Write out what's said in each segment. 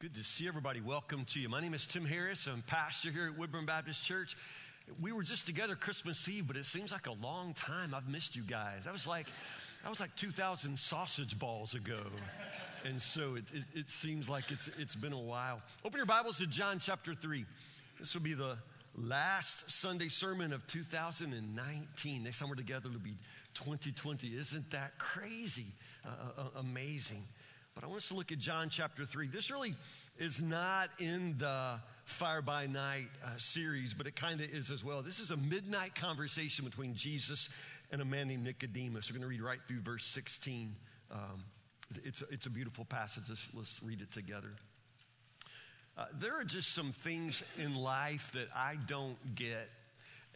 Good to see everybody. Welcome to you. My name is Tim Harris. I'm pastor here at Woodburn Baptist Church. We were just together Christmas Eve, but it seems like a long time. I've missed you guys. I was like, I was like 2,000 sausage balls ago, and so it, it, it seems like it's it's been a while. Open your Bibles to John chapter three. This will be the last Sunday sermon of 2019. Next time we're together, it'll be 2020. Isn't that crazy? Uh, uh, amazing. But I want us to look at John chapter 3. This really is not in the Fire by Night uh, series, but it kind of is as well. This is a midnight conversation between Jesus and a man named Nicodemus. We're going to read right through verse 16. Um, it's, a, it's a beautiful passage. Let's, let's read it together. Uh, there are just some things in life that I don't get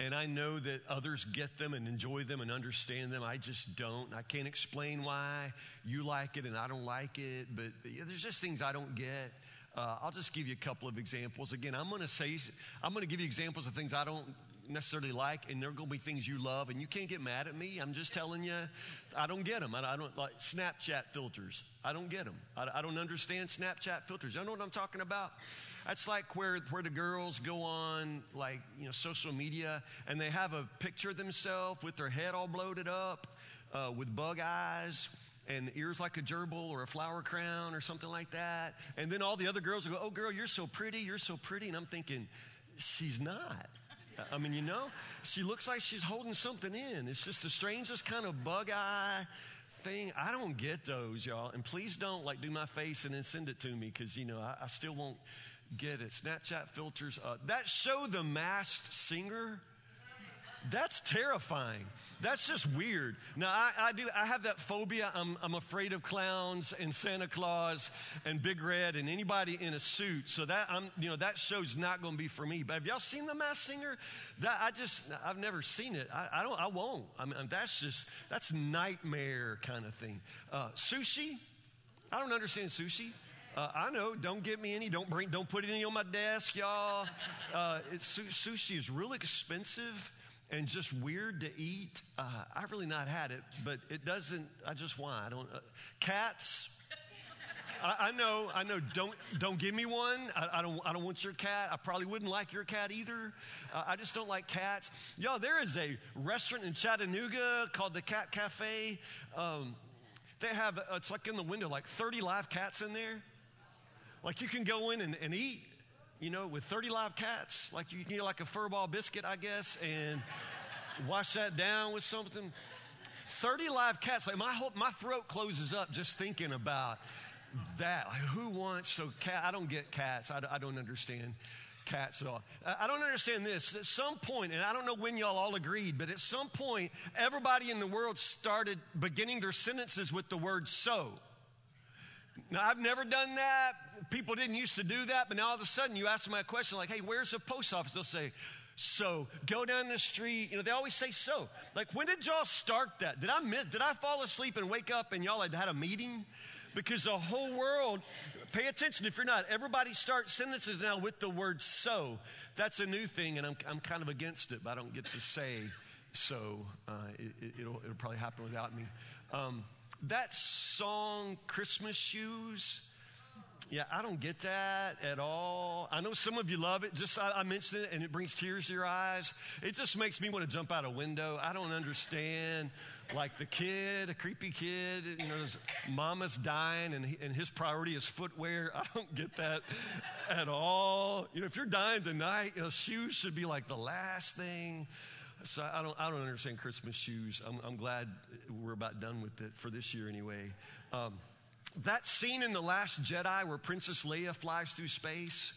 and I know that others get them and enjoy them and understand them. I just don't. I can't explain why you like it and I don't like it, but yeah, there's just things I don't get. Uh, I'll just give you a couple of examples. Again, I'm going to say, I'm going to give you examples of things I don't necessarily like, and there are going to be things you love, and you can't get mad at me. I'm just telling you, I don't get them. I, don't like Snapchat filters. I don't get them. I, I, don't understand Snapchat filters. You know what I'm talking about? That's like where, where the girls go on like, you know, social media and they have a picture of themselves with their head all bloated up, uh, with bug eyes and ears like a gerbil or a flower crown or something like that. And then all the other girls will go, Oh, girl, you're so pretty. You're so pretty. And I'm thinking, She's not. I mean, you know, she looks like she's holding something in. It's just the strangest kind of bug eye thing. I don't get those, y'all. And please don't like do my face and then send it to me because, you know, I, I, still won't get it. Snapchat filters. Uh, that show, The Masked Singer, that's terrifying. That's just weird. Now, I, I, do, I have that phobia. I'm, I'm afraid of clowns and Santa Claus and Big Red and anybody in a suit. So that, I'm, you know, that show's not going to be for me. But have y'all seen The Masked Singer? That, I just, I've never seen it. I, I don't, I won't. I mean, that's just, that's nightmare kind of thing. Uh, sushi? I don't understand sushi. Uh, I know. Don't get me any. Don't bring. Don't put any on my desk, y'all. Uh, sushi is real expensive and just weird to eat. Uh, I've really not had it, but it doesn't. I just why I don't. Uh, cats. I, I, know. I know. Don't don't give me one. I, I, don't. I don't want your cat. I probably wouldn't like your cat either. Uh, I just don't like cats. Yo, there is a restaurant in Chattanooga called the Cat Cafe. Um, they have. It's like in the window, like 30 live cats in there. Like you can go in and, and eat you know, with 30 live cats, like you can get like a furball biscuit, I guess, and wash that down with something. 30 live cats, like my whole, my throat closes up just thinking about that. Like who wants, so cat, I don't get cats. I, I don't understand cats at all. I don't understand this. At some point, and I don't know when y'all all agreed, but at some point, everybody in the world started beginning their sentences with the word so. Now, I've never done that. People didn't used to do that, but now all of a sudden you ask them a question like, hey, where's the post office? They'll say, so go down the street. You know, they always say so. Like, when did y'all start that? Did I miss, did I fall asleep and wake up and y'all had had a meeting? Because the whole world, pay attention if you're not, everybody starts sentences now with the word so. That's a new thing, and I'm, I'm kind of against it, but I don't get to say so. Uh, it, will it'll probably happen without me. Um, that song, Christmas Shoes, yeah, I don't get that at all. I know some of you love it. Just I, I, mentioned it and it brings tears to your eyes. It just makes me want to jump out a window. I don't understand. Like the kid, a creepy kid, you know, his mama's dying and, he, and his priority is footwear. I don't get that at all. You know, if you're dying tonight, you know, shoes should be like the last thing. So I don't, I don't understand Christmas shoes. I'm, I'm glad we're about done with it for this year anyway. Um, that scene in The Last Jedi where Princess Leia flies through space,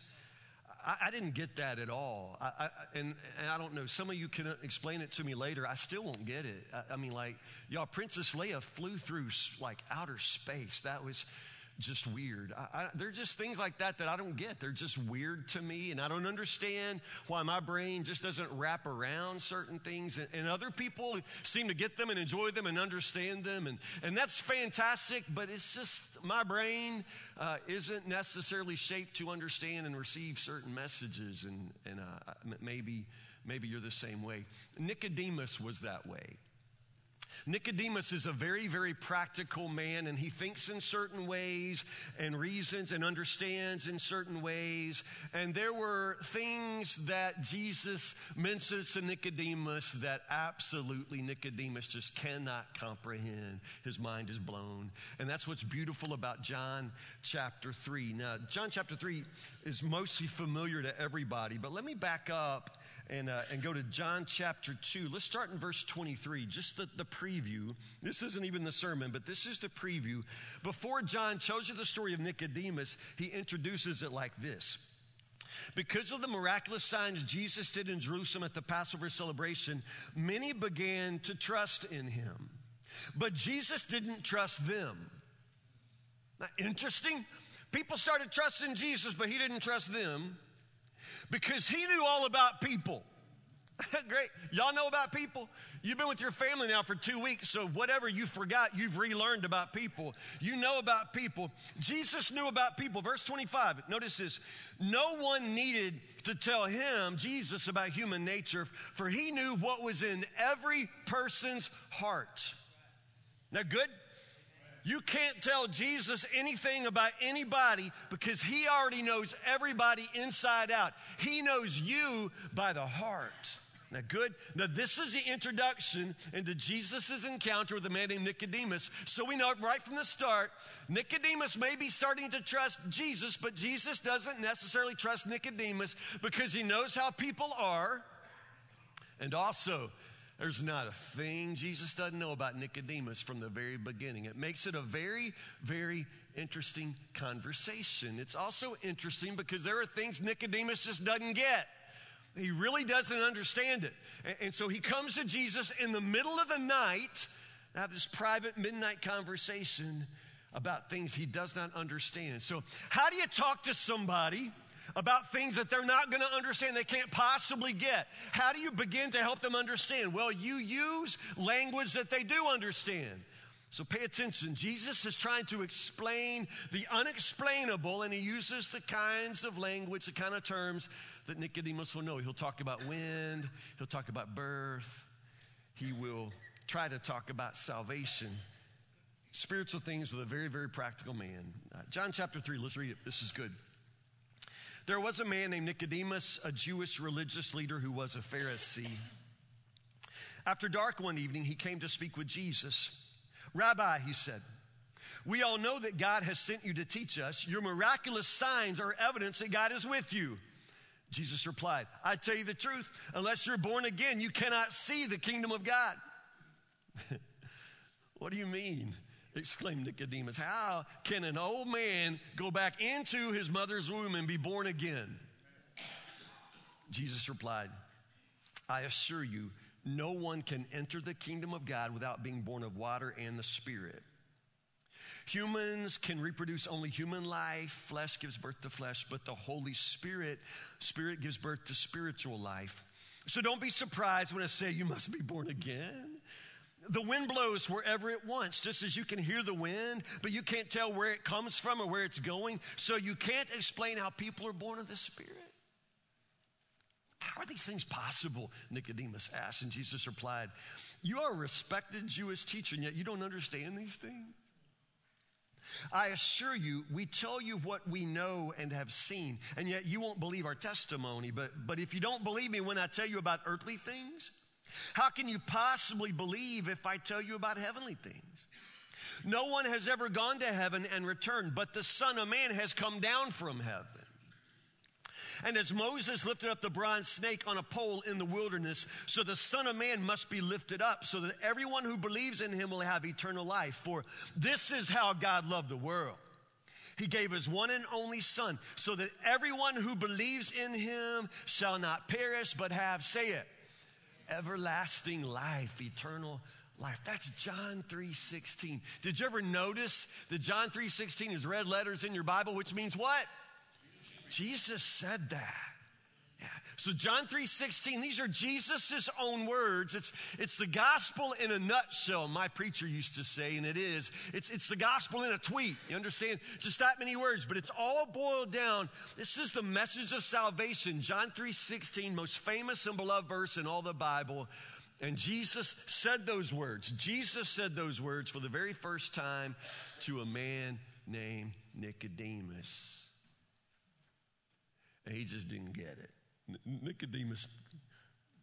I, I didn't get that at all. I, I, and, and, I don't know, some of you can explain it to me later. I still won't get it. I, mean, like, y'all, Princess Leia flew through like outer space. That was just weird. I, I, they're just things like that that I don't get. They're just weird to me, and I don't understand why my brain just doesn't wrap around certain things. And, and other people seem to get them and enjoy them and understand them, and, and that's fantastic, but it's just my brain uh, isn't necessarily shaped to understand and receive certain messages, and, and uh, maybe, maybe you're the same way. Nicodemus was that way. Nicodemus is a very, very practical man, and he thinks in certain ways and reasons and understands in certain ways. And there were things that Jesus mentions to Nicodemus that absolutely Nicodemus just cannot comprehend. His mind is blown. And that's what's beautiful about John chapter 3. Now, John chapter 3 is mostly familiar to everybody, but let me back up and, uh, and go to John chapter 2. Let's start in verse 23, just the, the preview. This isn't even the sermon, but this is the preview. Before John tells you the story of Nicodemus, he introduces it like this. Because of the miraculous signs Jesus did in Jerusalem at the Passover celebration, many began to trust in him. But Jesus didn't trust them. Now, interesting. People started trusting Jesus, but he didn't trust them because he knew all about people. Great. Y'all know about people? You've been with your family now for two weeks, so whatever you forgot, you've relearned about people. You know about people. Jesus knew about people. Verse 25, notice this. No one needed to tell him, Jesus, about human nature, for he knew what was in every person's heart. Now, good? You can't tell Jesus anything about anybody because he already knows everybody inside out. He knows you by the heart. Now, good. Now, this is the introduction into Jesus' encounter with a man named Nicodemus. So we know right from the start, Nicodemus may be starting to trust Jesus, but Jesus doesn't necessarily trust Nicodemus because he knows how people are. And also, there's not a thing Jesus doesn't know about Nicodemus from the very beginning. It makes it a very, very interesting conversation. It's also interesting because there are things Nicodemus just doesn't get. He really doesn't understand it. And, and so he comes to Jesus in the middle of the night to have this private midnight conversation about things he does not understand. So, how do you talk to somebody? About things that they're not going to understand, they can't possibly get. How do you begin to help them understand? Well, you use language that they do understand. So pay attention. Jesus is trying to explain the unexplainable, and he uses the kinds of language, the kind of terms that Nicodemus will know. He'll talk about wind, he'll talk about birth, he will try to talk about salvation. Spiritual things with a very, very practical man. Uh, John chapter 3, let's read it. This is good. There was a man named Nicodemus, a Jewish religious leader who was a Pharisee. After dark one evening, he came to speak with Jesus. Rabbi, he said, we all know that God has sent you to teach us. Your miraculous signs are evidence that God is with you. Jesus replied, I tell you the truth, unless you're born again, you cannot see the kingdom of God. what do you mean? Exclaimed Nicodemus. How can an old man go back into his mother's womb and be born again? Jesus replied, I assure you, no one can enter the kingdom of God without being born of water and the Spirit. Humans can reproduce only human life. Flesh gives birth to flesh, but the Holy Spirit, Spirit gives birth to spiritual life. So don't be surprised when I say you must be born again. The wind blows wherever it wants, just as you can hear the wind, but you can't tell where it comes from or where it's going. So you can't explain how people are born of the Spirit. How are these things possible? Nicodemus asked, and Jesus replied, You are a respected Jewish teacher, and yet you don't understand these things? I assure you, we tell you what we know and have seen, and yet you won't believe our testimony. But, but if you don't believe me when I tell you about earthly things, how can you possibly believe if I tell you about heavenly things? No one has ever gone to heaven and returned, but the Son of Man has come down from heaven. And as Moses lifted up the bronze snake on a pole in the wilderness, so the Son of Man must be lifted up, so that everyone who believes in him will have eternal life. For this is how God loved the world. He gave his one and only Son, so that everyone who believes in him shall not perish, but have, say it, everlasting life, eternal life. That's John 3:16. Did you ever notice that John 3:16 is red letters in your Bible, which means what? Jesus said that. So John 3:16, these are Jesus' own words. It's, it's the gospel in a nutshell, my preacher used to say, and it is. It's, it's the gospel in a tweet. You understand? Just that many words, but it's all boiled down. This is the message of salvation. John 3:16, most famous and beloved verse in all the Bible. And Jesus said those words. Jesus said those words for the very first time to a man named Nicodemus. And he just didn't get it. Nicodemus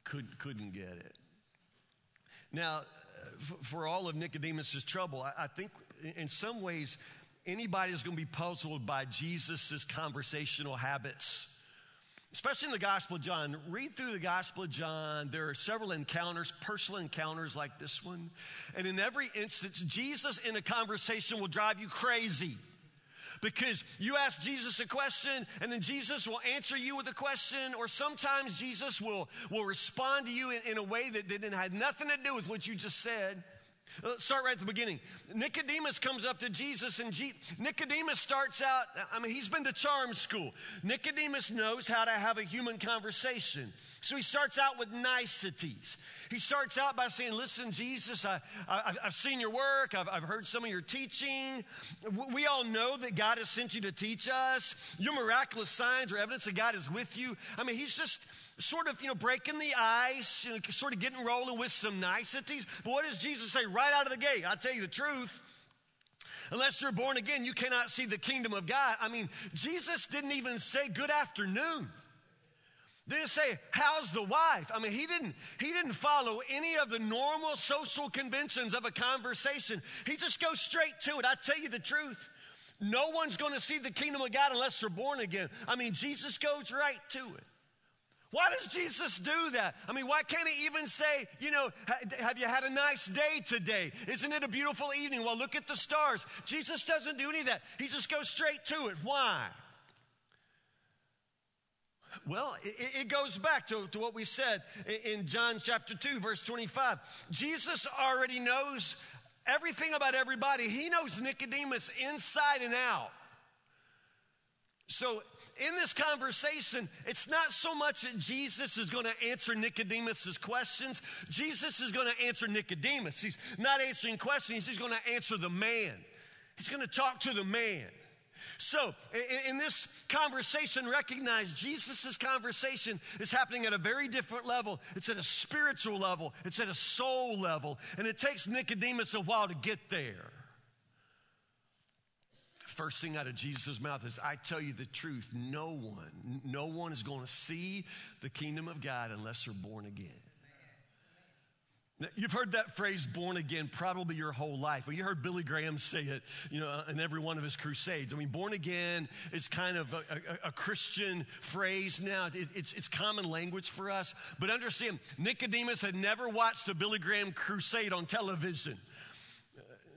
couldn't, couldn't get it. Now, uh, for all of Nicodemus's trouble, I think in some ways, anybody is going to be puzzled by Jesus' conversational habits especially in the Gospel of John. Read through the Gospel of John. There are several encounters, personal encounters like this one. And in every instance, Jesus in a conversation will drive you crazy. Because you ask Jesus a question and then Jesus will answer you with a question, or sometimes Jesus will, will respond to you in, in a way that, that had nothing to do with what you just said. Uh, let's start right at the beginning. Nicodemus comes up to Jesus, and G- Nicodemus starts out, I mean, he's been to charm school. Nicodemus knows how to have a human conversation. So he starts out with niceties. He starts out by saying, Listen, Jesus, I, have seen your work, I've, I've heard some of your teaching. We all know that God has sent you to teach us. Your miraculous signs are evidence that God is with you. I mean, he's just sort of, you know, breaking the ice, you know, sort of getting rolling with some niceties. But what does Jesus say right out of the gate? I'll tell you the truth. Unless you're born again, you cannot see the kingdom of God. I mean, Jesus didn't even say good afternoon. Didn't say, how's the wife? I mean, he didn't, he didn't follow any of the normal social conventions of a conversation. He just goes straight to it. I tell you the truth. No one's going to see the kingdom of God unless they're born again. I mean, Jesus goes right to it. Why does Jesus do that? I mean, why can't he even say, you know, have you had a nice day today? Isn't it a beautiful evening? Well, look at the stars. Jesus doesn't do any of that. He just goes straight to it. Why? Well, it, it goes back to, to what we said in John chapter 2, verse 25. Jesus already knows everything about everybody, he knows Nicodemus inside and out. So in this conversation, it's not so much that Jesus is going to answer Nicodemus's questions. Jesus is going to answer Nicodemus. He's not answering questions, he's going to answer the man. He's going to talk to the man. So, in, this conversation, recognize Jesus' conversation is happening at a very different level. It's at a spiritual level, it's at a soul level, and it takes Nicodemus a while to get there. First thing out of Jesus' mouth is, I tell you the truth, no one, no one is going to see the kingdom of God unless they're born again. You've heard that phrase born again probably your whole life. Well, you heard Billy Graham say it, you know, in every one of his crusades. I mean, born again is kind of a, a, a Christian phrase now. It, it's, it's common language for us. But understand, Nicodemus had never watched a Billy Graham crusade on television.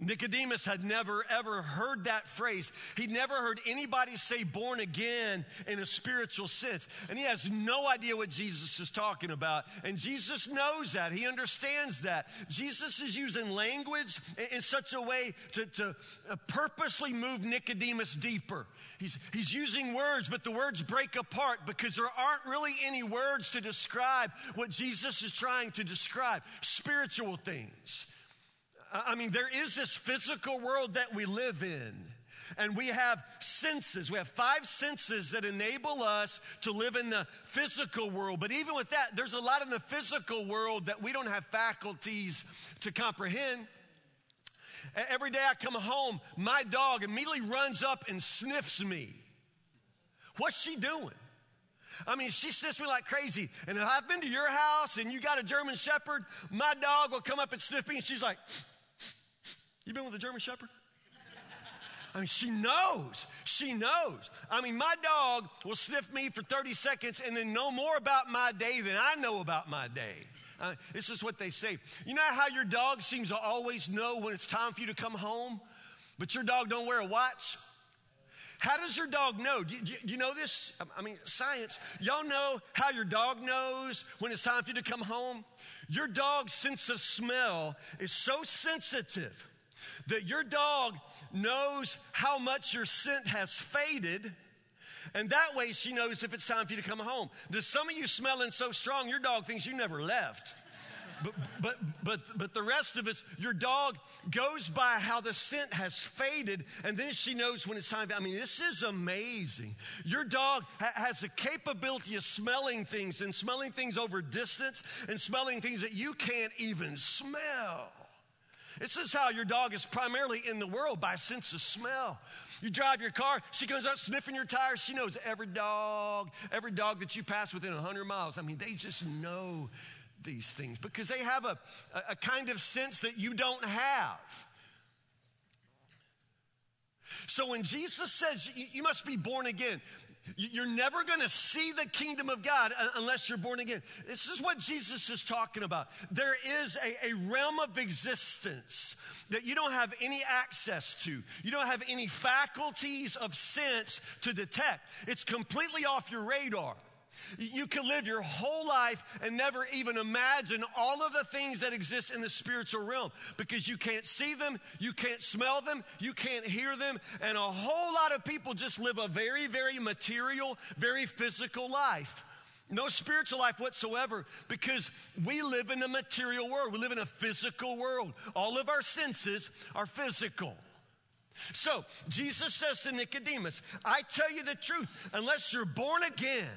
Nicodemus had never ever heard that phrase. He'd never heard anybody say born again in a spiritual sense. And he has no idea what Jesus is talking about. And Jesus knows that. He understands that. Jesus is using language in, such a way to, to uh, purposely move Nicodemus deeper. He's, he's using words, but the words break apart because there aren't really any words to describe what Jesus is trying to describe spiritual things I mean, there is this physical world that we live in. And we have senses. We have five senses that enable us to live in the physical world. But even with that, there's a lot in the physical world that we don't have faculties to comprehend. Every day I come home, my dog immediately runs up and sniffs me. What's she doing? I mean, she sniffs me like crazy. And if I've been to your house and you got a German Shepherd, my dog will come up and sniff me, and she's like, you been with a German Shepherd? I mean, she knows. She knows. I mean, my dog will sniff me for 30 seconds and then know more about my day than I know about my day. Uh, this is what they say. You know how your dog seems to always know when it's time for you to come home, but your dog don't wear a watch? How does your dog know? Do you, do you, know this? I mean, science. Y'all know how your dog knows when it's time for you to come home? Your dog's sense of smell is so sensitive that your dog knows how much your scent has faded. And that way she knows if it's time for you to come home. There's some of you smelling so strong, your dog thinks you never left. But, but, but, but the rest of us, your dog goes by how the scent has faded, and then she knows when it's time. I mean, this is amazing. Your dog ha- has the capability of smelling things and smelling things over distance and smelling things that you can't even smell. This is how your dog is primarily in the world by sense of smell. You drive your car, she goes out sniffing your tires. She knows every dog, every dog that you pass within 100 miles. I mean, they just know these things because they have a, a kind of sense that you don't have. So when Jesus says you must be born again, you're never going to see the kingdom of God unless you're born again. This is what Jesus is talking about. There is a, a, realm of existence that you don't have any access to. You don't have any faculties of sense to detect. It's completely off your radar. You can live your whole life and never even imagine all of the things that exist in the spiritual realm because you can't see them, you can't smell them, you can't hear them, and a whole lot of people just live a very, very material, very physical life. No spiritual life whatsoever because we live in a material world. We live in a physical world. All of our senses are physical. So, Jesus says to Nicodemus, I tell you the truth, unless you're born again,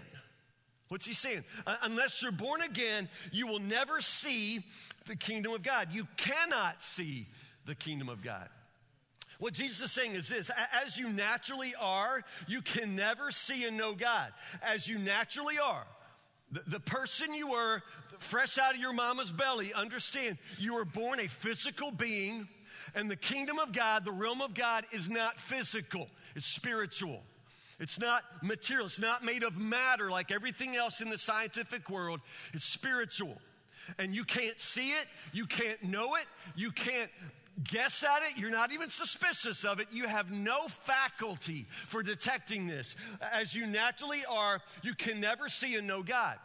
What's he saying? Uh, unless you're born again, you will never see the kingdom of God. You cannot see the kingdom of God. What Jesus is saying is this as you naturally are, you can never see and know God. As you naturally are, the, the person you were, fresh out of your mama's belly, understand you were born a physical being, and the kingdom of God, the realm of God, is not physical, it's spiritual. It's not material. It's not made of matter like everything else in the scientific world. It's spiritual. And you can't see it. You can't know it. You can't guess at it. You're not even suspicious of it. You have no faculty for detecting this. As you naturally are, you can never see and know God.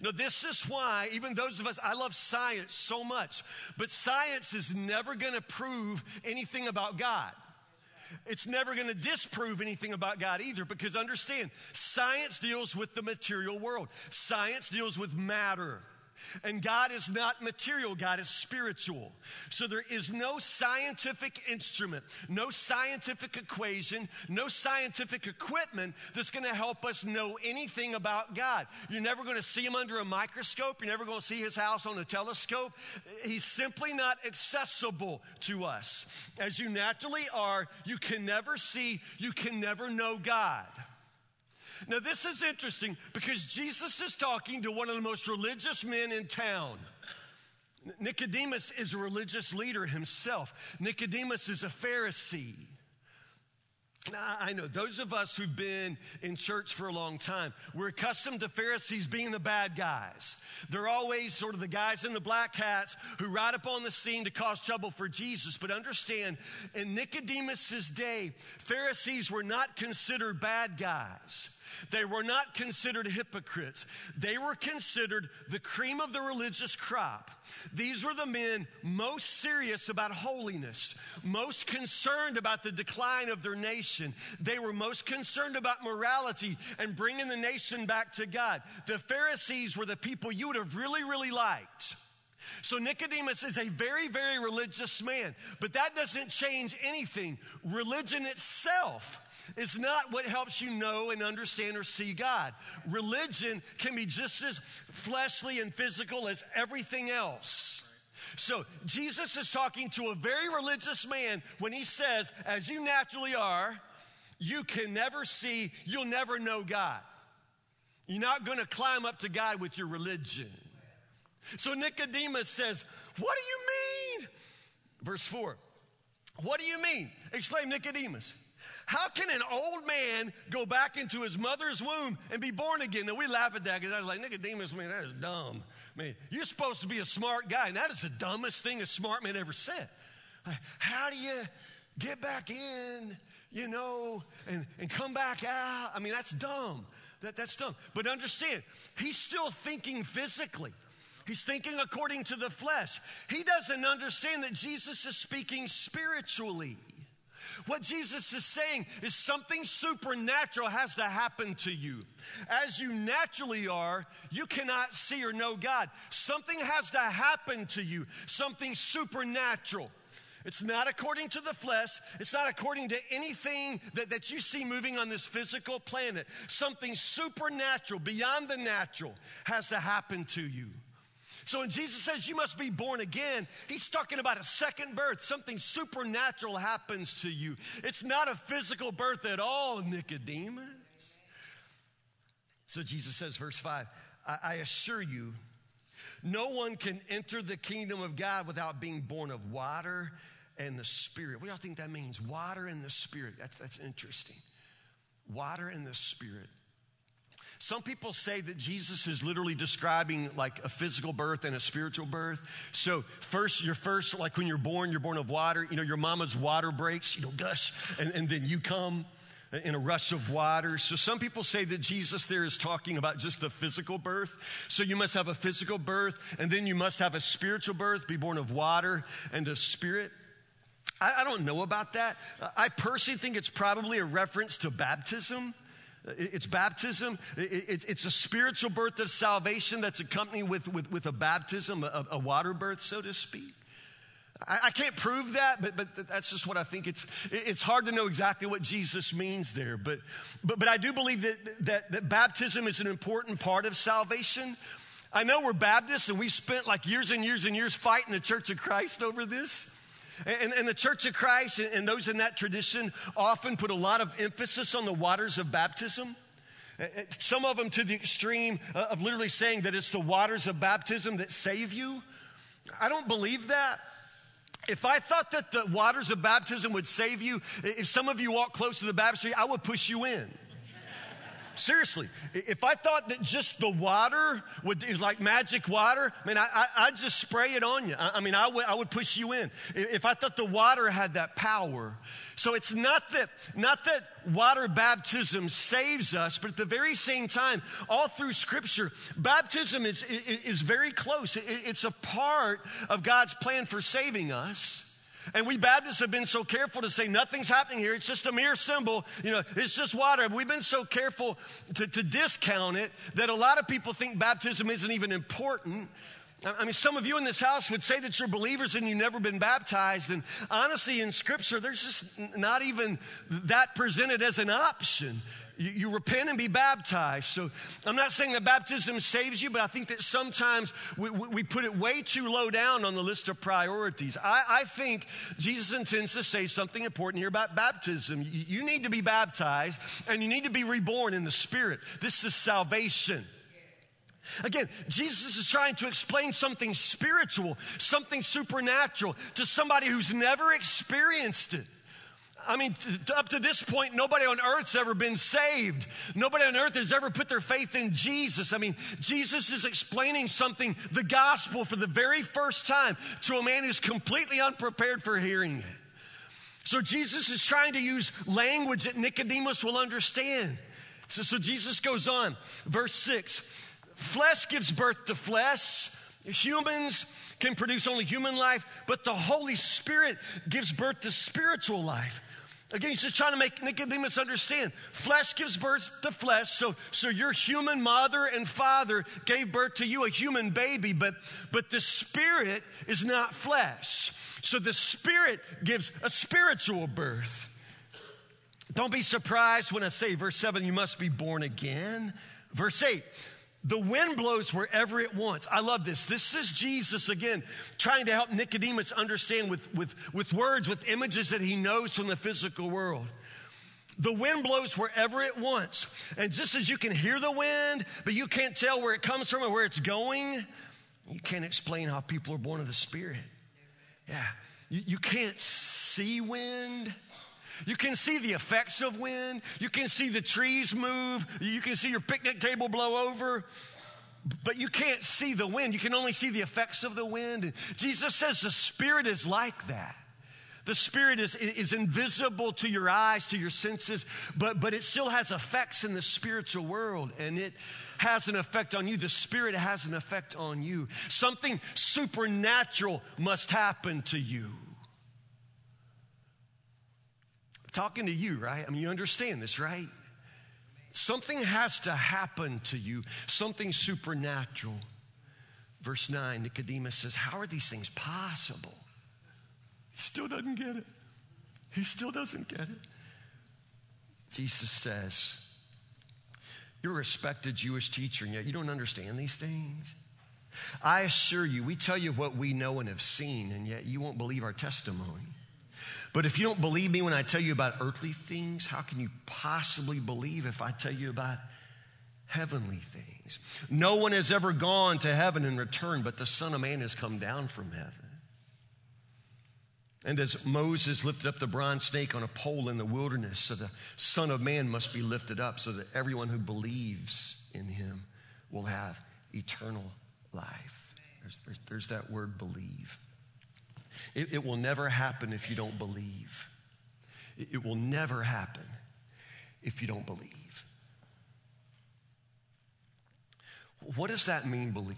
Now, this is why, even those of us, I love science so much, but science is never going to prove anything about God it's never going to disprove anything about God either because understand, science deals with the material world, science deals with matter. And God is not material, God is spiritual. So there is no scientific instrument, no scientific equation, no scientific equipment that's going to help us know anything about God. You're never going to see him under a microscope, you're never going to see his house on a telescope. He's simply not accessible to us. As you naturally are, you can never see, you can never know God. Now, this is interesting because Jesus is talking to one of the most religious men in town. Nicodemus is a religious leader himself. Nicodemus is a Pharisee. Now, I know those of us who've been in church for a long time, we're accustomed to Pharisees being the bad guys. They're always sort of the guys in the black hats who ride up on the scene to cause trouble for Jesus. But understand, in Nicodemus's day, Pharisees were not considered bad guys. They were not considered hypocrites. They were considered the cream of the religious crop. These were the men most serious about holiness, most concerned about the decline of their nation. They were most concerned about morality and bringing the nation back to God. The Pharisees were the people you would have really, really liked. So Nicodemus is a very, very religious man, but that doesn't change anything. Religion itself is not what helps you know and understand or see God. Religion can be just as fleshly and physical as everything else. So Jesus is talking to a very religious man when he says, as you naturally are, you can never see, you'll never know God. You're not going to climb up to God with your religion. So Nicodemus says, What do you mean? Verse 4. What do you mean? Exclaimed Nicodemus. How can an old man go back into his mother's womb and be born again? Now we laugh at that because I was like, Nicodemus, man, that is dumb. Man, you're supposed to be a smart guy, and that is the dumbest thing a smart man ever said. How do you get back in, you know, and, and come back out? I mean, that's dumb. That, that's dumb. But understand, he's still thinking physically. He's thinking according to the flesh. He doesn't understand that Jesus is speaking spiritually. What Jesus is saying is something supernatural has to happen to you. As you naturally are, you cannot see or know God. Something has to happen to you, something supernatural. It's not according to the flesh. It's not according to anything that, that you see moving on this physical planet. Something supernatural, beyond the natural, has to happen to you. So when Jesus says you must be born again, he's talking about a second birth. Something supernatural happens to you. It's not a physical birth at all, Nicodemus. So Jesus says, verse 5 I, I assure you, no one can enter the kingdom of God without being born of water and the Spirit. What do y'all think that means? Water and the Spirit. That's, that's interesting. Water and the Spirit. Some people say that Jesus is literally describing like a physical birth and a spiritual birth. So, first, your first, like when you're born, you're born of water. You know, your mama's water breaks, you know, gush, and, and then you come in a rush of water. So, some people say that Jesus there is talking about just the physical birth. So, you must have a physical birth, and then you must have a spiritual birth, be born of water and a spirit. I don't know about that. I personally think it's probably a reference to baptism. It's baptism. It's a spiritual birth of salvation that's accompanied with, with, with a baptism, a, a, water birth, so to speak. I, I, can't prove that, but, but that's just what I think. It's, it's hard to know exactly what Jesus means there. But, but, but I do believe that, that, that baptism is an important part of salvation. I know we're Baptists and we spent like years and years and years fighting the Church of Christ over this. And, and, the Church of Christ and those in that tradition often put a lot of emphasis on the waters of baptism. Uh, uh, some of them to the extreme of literally saying that it's the waters of baptism that save you. I don't believe that. If I thought that the waters of baptism would save you, if some of you walk close to the baptistry, I would push you in. Seriously, if I thought that just the water would, is like magic water, I mean, I, I, would just spray it on you. I, I mean, I would, I would push you in. If I thought the water had that power. So it's not that, not that water baptism saves us, but at the very same time, all through scripture, baptism is, is, is very close. It, it's a part of God's plan for saving us. And we Baptists have been so careful to say nothing's happening here. It's just a mere symbol. You know, it's just water. We've been so careful to, to discount it that a lot of people think baptism isn't even important. I mean, some of you in this house would say that you're believers and you've never been baptized. And honestly, in Scripture, there's just not even that presented as an option. You, you, repent and be baptized. So I'm not saying that baptism saves you, but I think that sometimes we, we put it way too low down on the list of priorities. I, I think Jesus intends to say something important here about baptism. You, you need to be baptized and you need to be reborn in the Spirit. This is salvation. Again, Jesus is trying to explain something spiritual, something supernatural to somebody who's never experienced it. I mean, up to this point, nobody on earth's ever been saved. Nobody on earth has ever put their faith in Jesus. I mean, Jesus is explaining something, the gospel, for the very first time to a man who's completely unprepared for hearing it. So Jesus is trying to use language that Nicodemus will understand. So, so Jesus goes on, verse 6 Flesh gives birth to flesh. Humans can produce only human life, but the Holy Spirit gives birth to spiritual life. Again, he's just trying to make Nicodemus understand. Flesh gives birth to flesh. So, so your human mother and father gave birth to you, a human baby, but, but the spirit is not flesh. So the spirit gives a spiritual birth. Don't be surprised when I say, verse 7, you must be born again. Verse 8, the wind blows wherever it wants. I love this. This is Jesus again trying to help Nicodemus understand with, with, with words, with images that he knows from the physical world. The wind blows wherever it wants. And just as you can hear the wind, but you can't tell where it comes from or where it's going, you can't explain how people are born of the Spirit. Yeah. You, you can't see wind. You can see the effects of wind. You can see the trees move. You can see your picnic table blow over. But you can't see the wind. You can only see the effects of the wind. Jesus says the Spirit is like that. The Spirit is, is invisible to your eyes, to your senses, but, but it still has effects in the spiritual world. And it has an effect on you. The Spirit has an effect on you. Something supernatural must happen to you. Talking to you, right? I mean, you understand this, right? Something has to happen to you, something supernatural. Verse 9, Nicodemus says, How are these things possible? He still doesn't get it. He still doesn't get it. Jesus says, You're a respected Jewish teacher, and yet you don't understand these things. I assure you, we tell you what we know and have seen, and yet you won't believe our testimony. But if you don't believe me when I tell you about earthly things, how can you possibly believe if I tell you about heavenly things? No one has ever gone to heaven and returned, but the Son of Man has come down from heaven. And as Moses lifted up the bronze snake on a pole in the wilderness, so the Son of Man must be lifted up so that everyone who believes in him will have eternal life. There's, there's, there's that word believe. It, it will never happen if you don't believe. It, it will never happen if you don't believe. What does that mean, believe?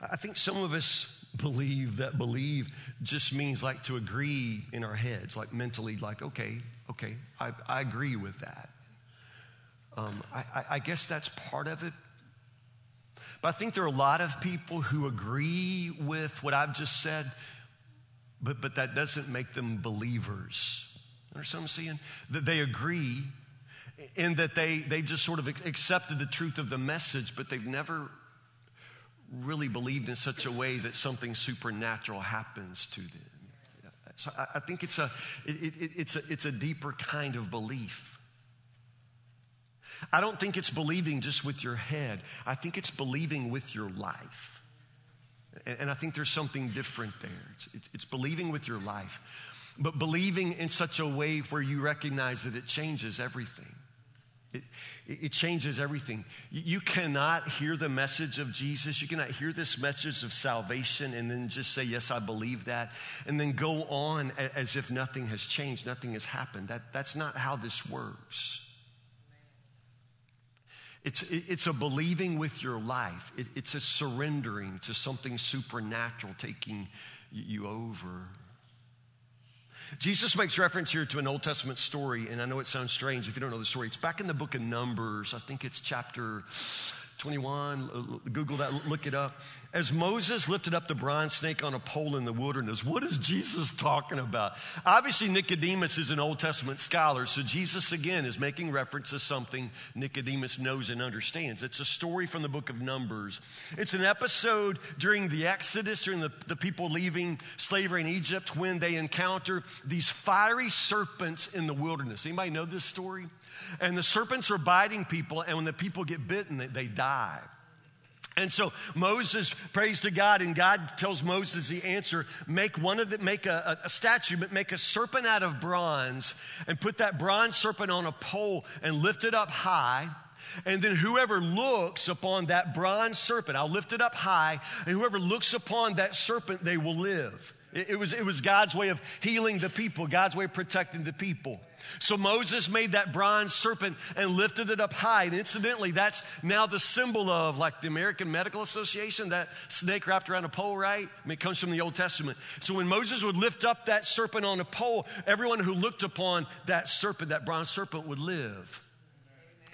I think some of us believe that believe just means like to agree in our heads, like mentally, like, okay, okay, I, I agree with that. Um, I, I guess that's part of it. But I think there are a lot of people who agree with what I've just said, but, but that doesn't make them believers. Understand what I'm saying? That they agree in that they, they just sort of accepted the truth of the message, but they've never really believed in such a way that something supernatural happens to them. So I, I think it's a, it, it, it's, a, it's a deeper kind of belief. I don't think it's believing just with your head, I think it's believing with your life. And, and I think there's something different there. It's, it's, it's believing with your life, but believing in such a way where you recognize that it changes everything. It, it, changes everything. You cannot hear the message of Jesus. You cannot hear this message of salvation and then just say, Yes, I believe that, and then go on as if nothing has changed, nothing has happened. That, that's not how this works. It's, it's a believing with your life, it, it's a surrendering to something supernatural taking you over. Jesus makes reference here to an Old Testament story, and I know it sounds strange if you don't know the story. It's back in the book of Numbers. I think it's chapter 21. Google that, look it up. As Moses lifted up the bronze snake on a pole in the wilderness, what is Jesus talking about? Obviously, Nicodemus is an Old Testament scholar, so Jesus again is making reference to something Nicodemus knows and understands. It's a story from the book of Numbers. It's an episode during the Exodus, during the, the people leaving slavery in Egypt, when they encounter these fiery serpents in the wilderness. Anybody know this story? And the serpents are biting people, and when the people get bitten, they, they die. And so Moses prays to God, and God tells Moses the answer: make one of the, make a, a, statue, but make a serpent out of bronze, and put that bronze serpent on a pole and lift it up high. And then whoever looks upon that bronze serpent, I'll lift it up high, and whoever looks upon that serpent, they will live. It, it was, it was God's way of healing the people, God's way of protecting the people. So Moses made that bronze serpent and lifted it up high. And incidentally, that's now the symbol of like the American Medical Association, that snake wrapped around a pole, right? I mean, it comes from the Old Testament. So when Moses would lift up that serpent on a pole, everyone who looked upon that serpent, that bronze serpent, would live.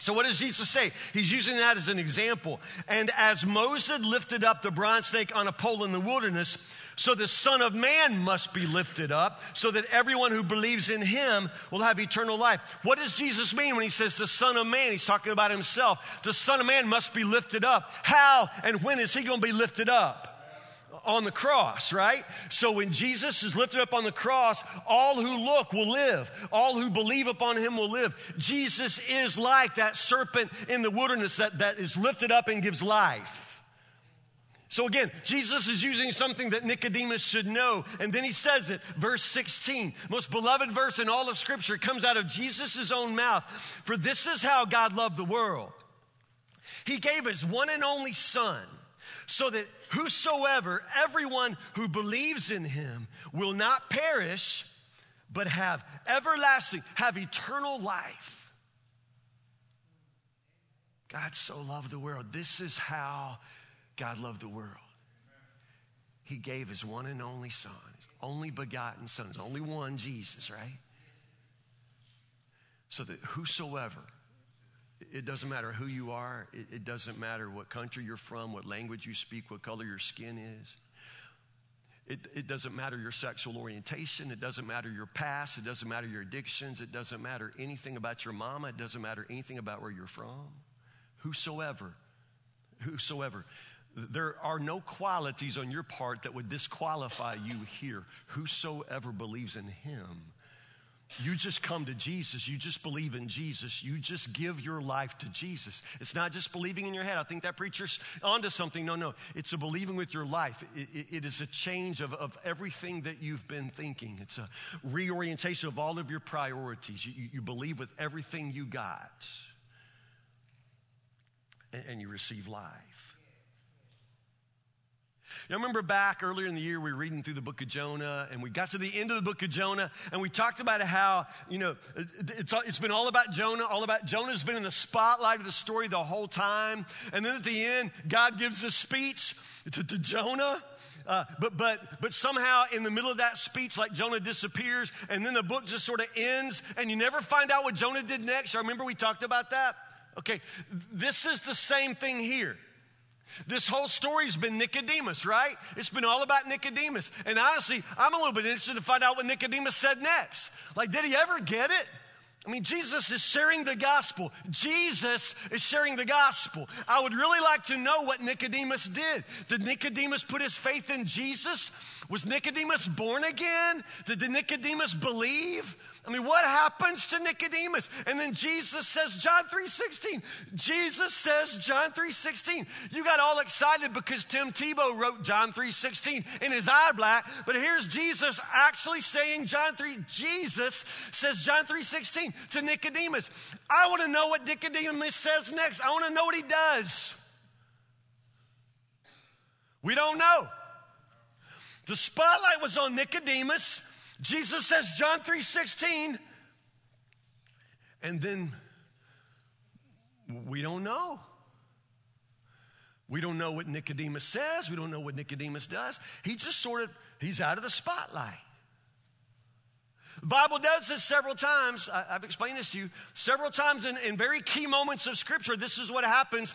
So, what does Jesus say? He's using that as an example. And as Moses lifted up the bronze snake on a pole in the wilderness, so the Son of Man must be lifted up so that everyone who believes in him will have eternal life. What does Jesus mean when he says the Son of Man? He's talking about himself. The Son of Man must be lifted up. How and when is he going to be lifted up? on the cross, right? So when Jesus is lifted up on the cross, all who look will live. All who believe upon him will live. Jesus is like that serpent in the wilderness that, that is lifted up and gives life. So again, Jesus is using something that Nicodemus should know. And then he says it, verse 16, most beloved verse in all of Scripture, comes out of Jesus' own mouth. For this is how God loved the world. He gave his one and only Son, so that whosoever, everyone who believes in him, will not perish, but have everlasting, have eternal life. God so loved the world. This is how God loved the world. he gave his one and only son, his only begotten son, his only one, Jesus, right? So that whosoever, it doesn't matter who you are, it, doesn't matter what country you're from, what language you speak, what color your skin is. It, it, doesn't matter your sexual orientation. It doesn't matter your past. It doesn't matter your addictions. It doesn't matter anything about your mama. It doesn't matter anything about where you're from. Whosoever, whosoever. There are no qualities on your part that would disqualify you here. Whosoever believes in him you just come to Jesus. You just believe in Jesus. You just give your life to Jesus. It's not just believing in your head. I think that preacher's onto something. No, no. It's a believing with your life. it, it, it is a change of, of everything that you've been thinking. It's a reorientation of all of your priorities. You, you, you believe with everything you got, and, and you receive life. You remember back earlier in the year, we were reading through the book of Jonah, and we got to the end of the book of Jonah, and we talked about how, you know, it's, it's been all about Jonah, all about Jonah's been in the spotlight of the story the whole time. And then at the end, God gives a speech to, to Jonah. Uh, but, but, but somehow in the middle of that speech, like Jonah disappears, and then the book just sort of ends, and you never find out what Jonah did next. I remember we talked about that. Okay, this is the same thing here. This whole story's been Nicodemus, right? It's been all about Nicodemus. And honestly, I'm a little bit interested to find out what Nicodemus said next. Like, did he ever get it? I mean, Jesus is sharing the gospel. Jesus is sharing the gospel. I would really like to know what Nicodemus did. Did Nicodemus put his faith in Jesus? Was Nicodemus born again? Did Nicodemus believe? I mean, what happens to Nicodemus? And then Jesus says, John 3.16. Jesus says, John 3.16. You got all excited because Tim Tebow wrote John 3.16 in his eye black, but here's Jesus actually saying John 3. Jesus says John 3.16 to Nicodemus. I want to know what Nicodemus says next. I want to know what he does. We don't know. The spotlight was on Nicodemus. Jesus says John 3:16 and then we don't know. We don't know what Nicodemus says, we don't know what Nicodemus does. He just sort of he's out of the spotlight. The Bible does this several times. I, have explained this to you several times in, in very key moments of Scripture. This is what happens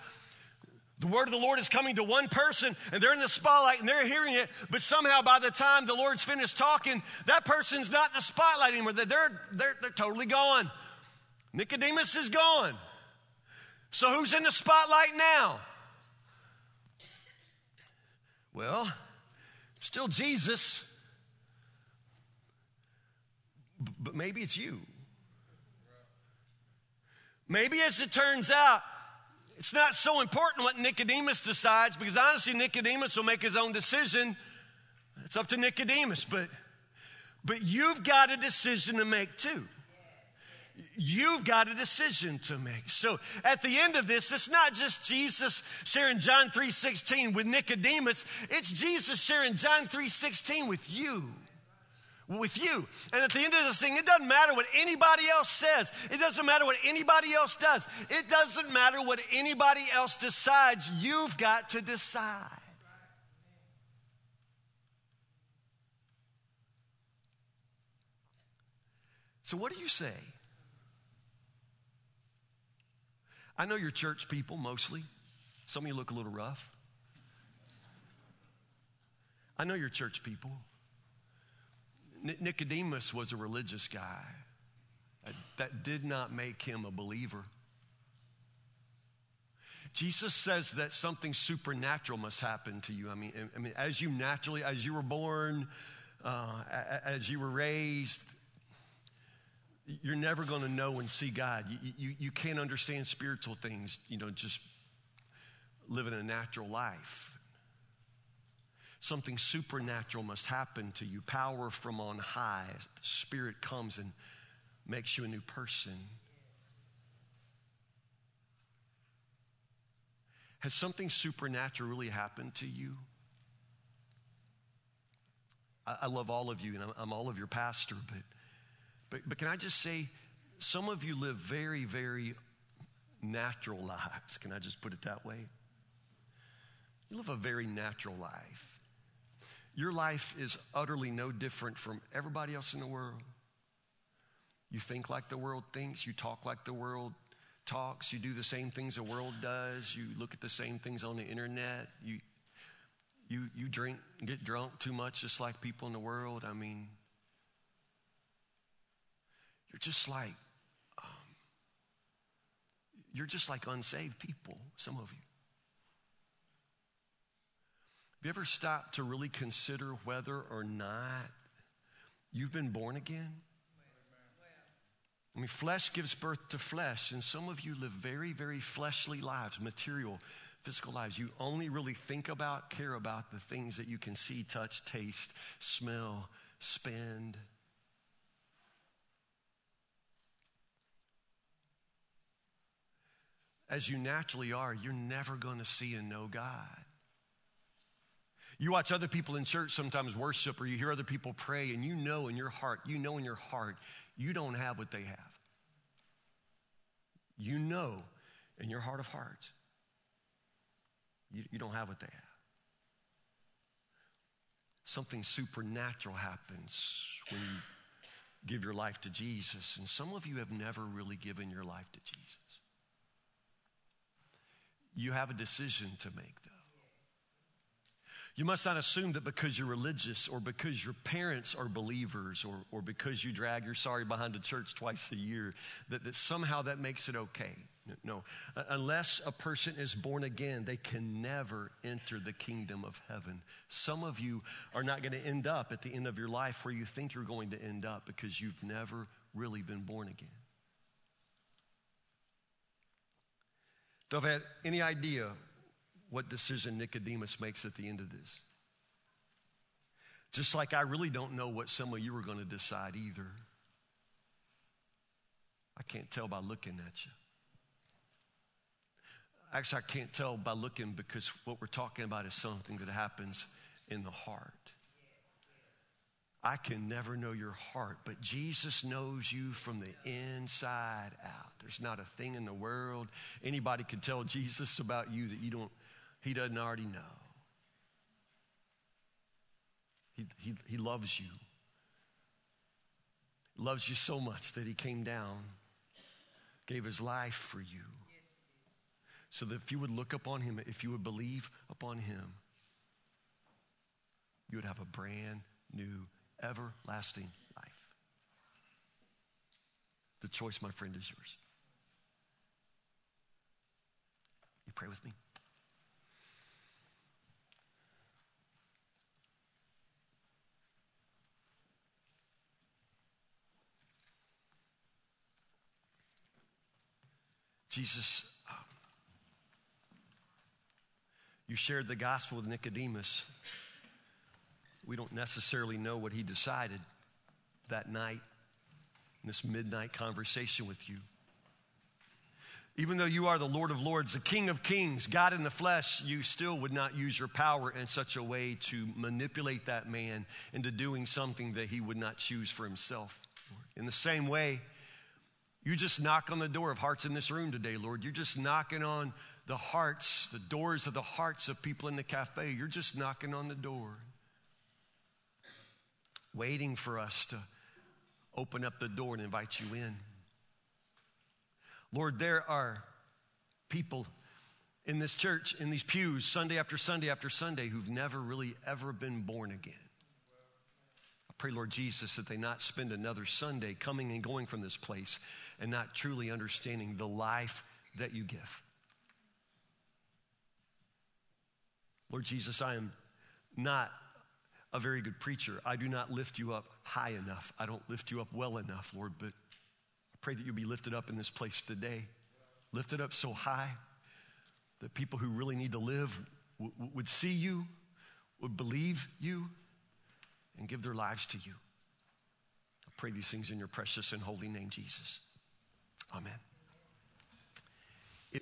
the word of the Lord is coming to one person and they're in the spotlight and they're hearing it, but somehow by the time the Lord's finished talking, that person's not in the spotlight anymore. They're, they're, they're totally gone. Nicodemus is gone. So who's in the spotlight now? Well, still Jesus, but maybe it's you. Maybe as it turns out, it's not so important what Nicodemus decides because honestly, Nicodemus will make his own decision. It's up to Nicodemus, but, but you've got a decision to make too. You've got a decision to make. So at the end of this, it's not just Jesus sharing John 3.16 with Nicodemus. It's Jesus sharing John 3.16 with you with you. And at the end of this thing, it doesn't matter what anybody else says. It doesn't matter what anybody else does. It doesn't matter what anybody else decides. You've got to decide. So, what do you say? I know you're church people mostly. Some of you look a little rough. I know you're church people. Nicodemus was a religious guy. That did not make him a believer. Jesus says that something supernatural must happen to you. I mean, I mean as you naturally, as you were born, uh, as you were raised, you're never going to know and see God. You, you, you can't understand spiritual things, you know, just living a natural life. Something supernatural must happen to you. Power from on high. The Spirit comes and makes you a new person. Has something supernatural really happened to you? I, I love all of you, and I'm, I'm all of your pastor, but, but, but can I just say, some of you live very, very natural lives. Can I just put it that way? You live a very natural life. Your life is utterly no different from everybody else in the world. You think like the world thinks, you talk like the world talks, you do the same things the world does, you look at the same things on the internet, you, you, you drink, get drunk too much just like people in the world. I mean, you're just like, um, you're just like unsaved people, some of you. Have you ever stopped to really consider whether or not you've been born again? I mean, flesh gives birth to flesh, and some of you live very, very fleshly lives, material, physical lives. You only really think about, care about the things that you can see, touch, taste, smell, spend. As you naturally are, you're never going to see and know God. You watch other people in church sometimes worship, or you hear other people pray, and you know in your heart, you know in your heart, you don't have what they have. You know in your heart of hearts, you, you don't have what they have. Something supernatural happens when you give your life to Jesus. And some of you have never really given your life to Jesus. You have a decision to make, though. You must not assume that because you're religious or because your parents are believers or, or because you drag your sorry behind the church twice a year, that, that somehow that makes it okay. No. Uh, unless a person is born again, they can never enter the kingdom of heaven. Some of you are not going to end up at the end of your life where you think you're going to end up because you've never really been born again. Don't have any idea what decision Nicodemus makes at the end of this. Just like I really don't know what some of you are going to decide either. I can't tell by looking at you. Actually, I can't tell by looking because what we're talking about is something that happens in the heart. I can never know your heart, but Jesus knows you from the inside out. There's not a thing in the world anybody can tell Jesus about you that you don't he doesn't already know. He, he, he loves you. Loves you so much that he came down, gave his life for you. So that if you would look upon him, if you would believe upon him, you would have a brand new, everlasting life. The choice, my friend, is yours. You pray with me? Jesus, um, you shared the gospel with Nicodemus. We don't necessarily know what he decided that night in this midnight conversation with you. Even though you are the Lord of Lords, the King of Kings, God in the flesh, you still would not use your power in such a way to manipulate that man into doing something that he would not choose for himself. In the same way, you just knock on the door of hearts in this room today, Lord. You're just knocking on the hearts, the doors of the hearts of people in the cafe. You're just knocking on the door, waiting for us to open up the door and invite you in. Lord, there are people in this church, in these pews, Sunday after Sunday after Sunday, who've never really ever been born again I pray, Lord Jesus, that they not spend another Sunday coming and going from this place and not truly understanding the life that you give. Lord Jesus, I am not a very good preacher. I do not lift you up high enough. I don't lift you up well enough, Lord, but I pray that you be lifted up in this place today. Lifted up so high that people who really need to live w- would see you, would believe you, and give their lives to you. I pray these things in your precious and holy name, Jesus. Amen.